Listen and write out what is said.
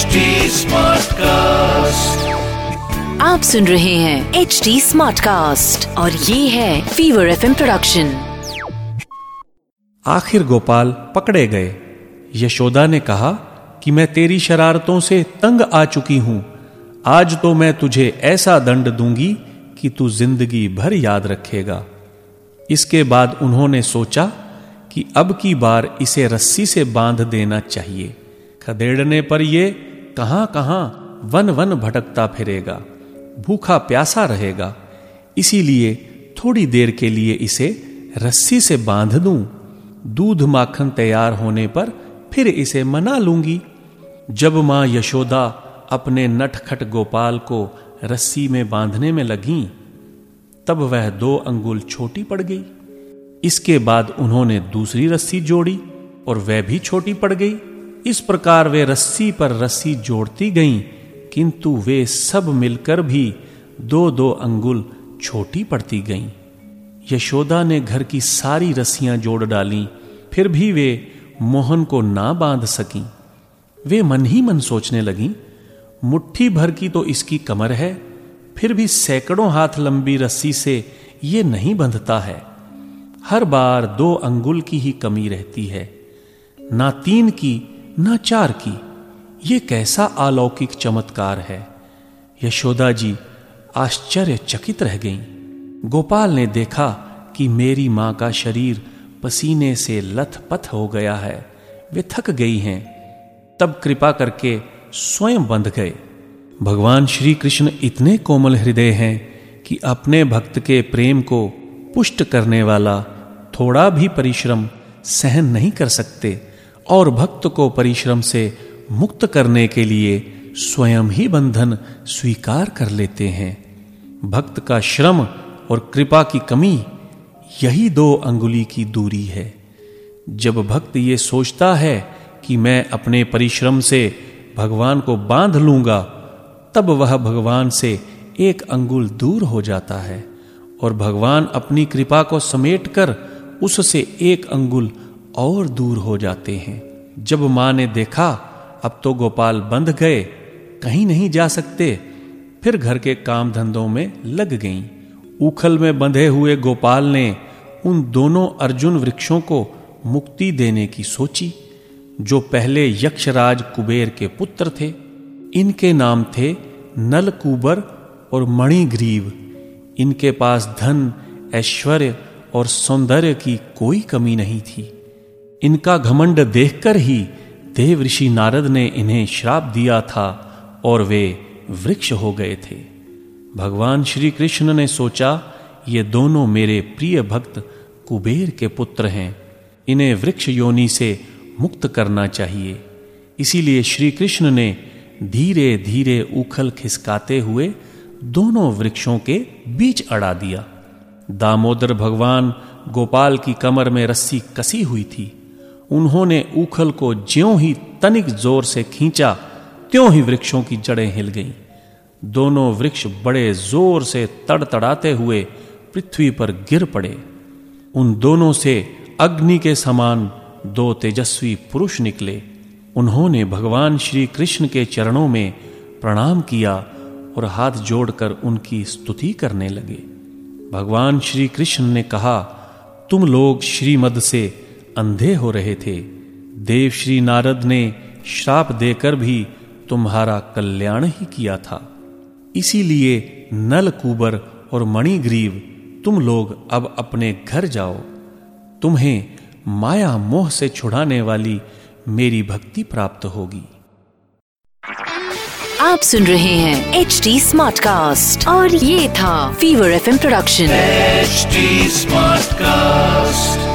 HD Smartcast. आप सुन रहे हैं एच डी स्मार्ट कास्ट और ये है फीवर एफ़ प्रोडक्शन आखिर गोपाल पकड़े गए। यशोदा ने कहा कि मैं तेरी शरारतों से तंग आ चुकी हूँ। आज तो मैं तुझे ऐसा दंड दूँगी कि तू ज़िंदगी भर याद रखेगा। इसके बाद उन्होंने सोचा कि अब की बार इसे रस्सी से बाँध देना चाहिए। खदेड़ने पर ये कहाँ कहाँ वन वन भटकता फिरेगा, भूखा प्यासा रहेगा। इसीलिए थोड़ी देर के लिए इसे रस्सी से बाँध दूँ। दूध माखन तैयार होने पर फिर इसे मना लूँगी। जब माँ यशोदा अपने नटखट गोपाल को रस्सी में बांधने में लगी, तब वह दो अंगुल छोटी पड़ गई। इसके बाद उन्होंने दूसरी रस्सी जोड़ी और वह भी छोटी पड़ गई। इस प्रकार वे रस्सी पर रस्सी जोड़ती गईं, किंतु वे सब मिलकर भी दो दो अंगुल छोटी पड़ती गईं। यशोदा ने घर की सारी रस्सियाँ जोड़ डाली, फिर भी वे मोहन को ना बाँध सकी। वे मन ही मन सोचने लगी, मुट्ठी भर की तो इसकी कमर है, फिर भी सैकड़ों हाथ लंबी रस्सी से ये नहीं बंधता है। हर बार दो अंगुल की ही कमी रहती है। ना तीन की चार की। ये कैसा अलौकिक चमत्कार है। यशोदा जी आश्चर्यचकित रह गईं। गोपाल ने देखा कि मेरी माँ का शरीर पसीने से लथपथ हो गया है। वे थक गई हैं। तब कृपा करके स्वयं बंध गए। भगवान श्री कृष्ण इतने कोमल हृदय हैं कि अपने भक्त के प्रेम को पुष्ट करने वाला थोड़ा भी परिश्रम सहन नहीं कर सकते। और भक्त को परिश्रम से मुक्त करने के लिए स्वयं ही बंधन स्वीकार कर लेते हैं। भक्त का श्रम और कृपा की कमी यही दो अंगुली की दूरी है। जब भक्त ये सोचता है कि मैं अपने परिश्रम से भगवान को बाँध लूँगा, तब वह भगवान से एक अंगुल दूर हो जाता है और भगवान अपनी कृपा को समेटकर उससे एक अंगुल और दूर हो जाते हैं। जब माँ ने देखा, अब तो गोपाल बंध गए, कहीं नहीं जा सकते। फिर घर के काम धंधों में लग गईं। उखल में बंधे हुए गोपाल ने उन दोनों अर्जुन वृक्षों को मुक्ति देने की सोची, जो पहले यक्षराज कुबेर के पुत्र थे। इनके नाम थे नलकूबर और मणिग्रीव। इनके पास धन, ऐश्वर्य और सौंदर्य की कोई कमी नहीं थी। इनका घमंड देखकर ही देव ऋषि नारद ने इन्हें श्राप दिया था और वे वृक्ष हो गए थे। भगवान श्री कृष्ण ने सोचा, ये दोनों मेरे प्रिय भक्त कुबेर के पुत्र हैं। इन्हें वृक्ष योनि से मुक्त करना चाहिए। इसीलिए श्री कृष्ण ने धीरे धीरे उखल खिसकाते हुए दोनों वृक्षों के बीच अड़ा दिया। दामोदर भगवान गोपाल की कमर में रस्सी कसी हुई थी। उन्होंने उखल को ज्यों ही तनिक ज़ोर से खींचा, त्यों ही वृक्षों की जड़ें हिल गईं। दोनों वृक्ष बड़े ज़ोर से तड़तड़ाते हुए पृथ्वी पर गिर पड़े। उन दोनों से अग्नि के समान दो तेजस्वी पुरुष निकले। उन्होंने भगवान श्री कृष्ण के चरणों में प्रणाम किया और हाथ जोड़कर उनकी स्तुति करने लगे। भगवान श्री कृष्ण ने कहा, तुम लोग श्रीमद से अंधे हो रहे थे। देव श्री नारद ने श्राप देकर भी तुम्हारा कल्याण ही किया था। इसीलिए नल कुबर और मणिग्रीव तुम लोग अब अपने घर जाओ। तुम्हें माया मोह से छुड़ाने वाली मेरी भक्ति प्राप्त होगी। आप सुन रहे हैं एच डी स्मार्ट कास्ट और ये था fever F production HD Smartcast.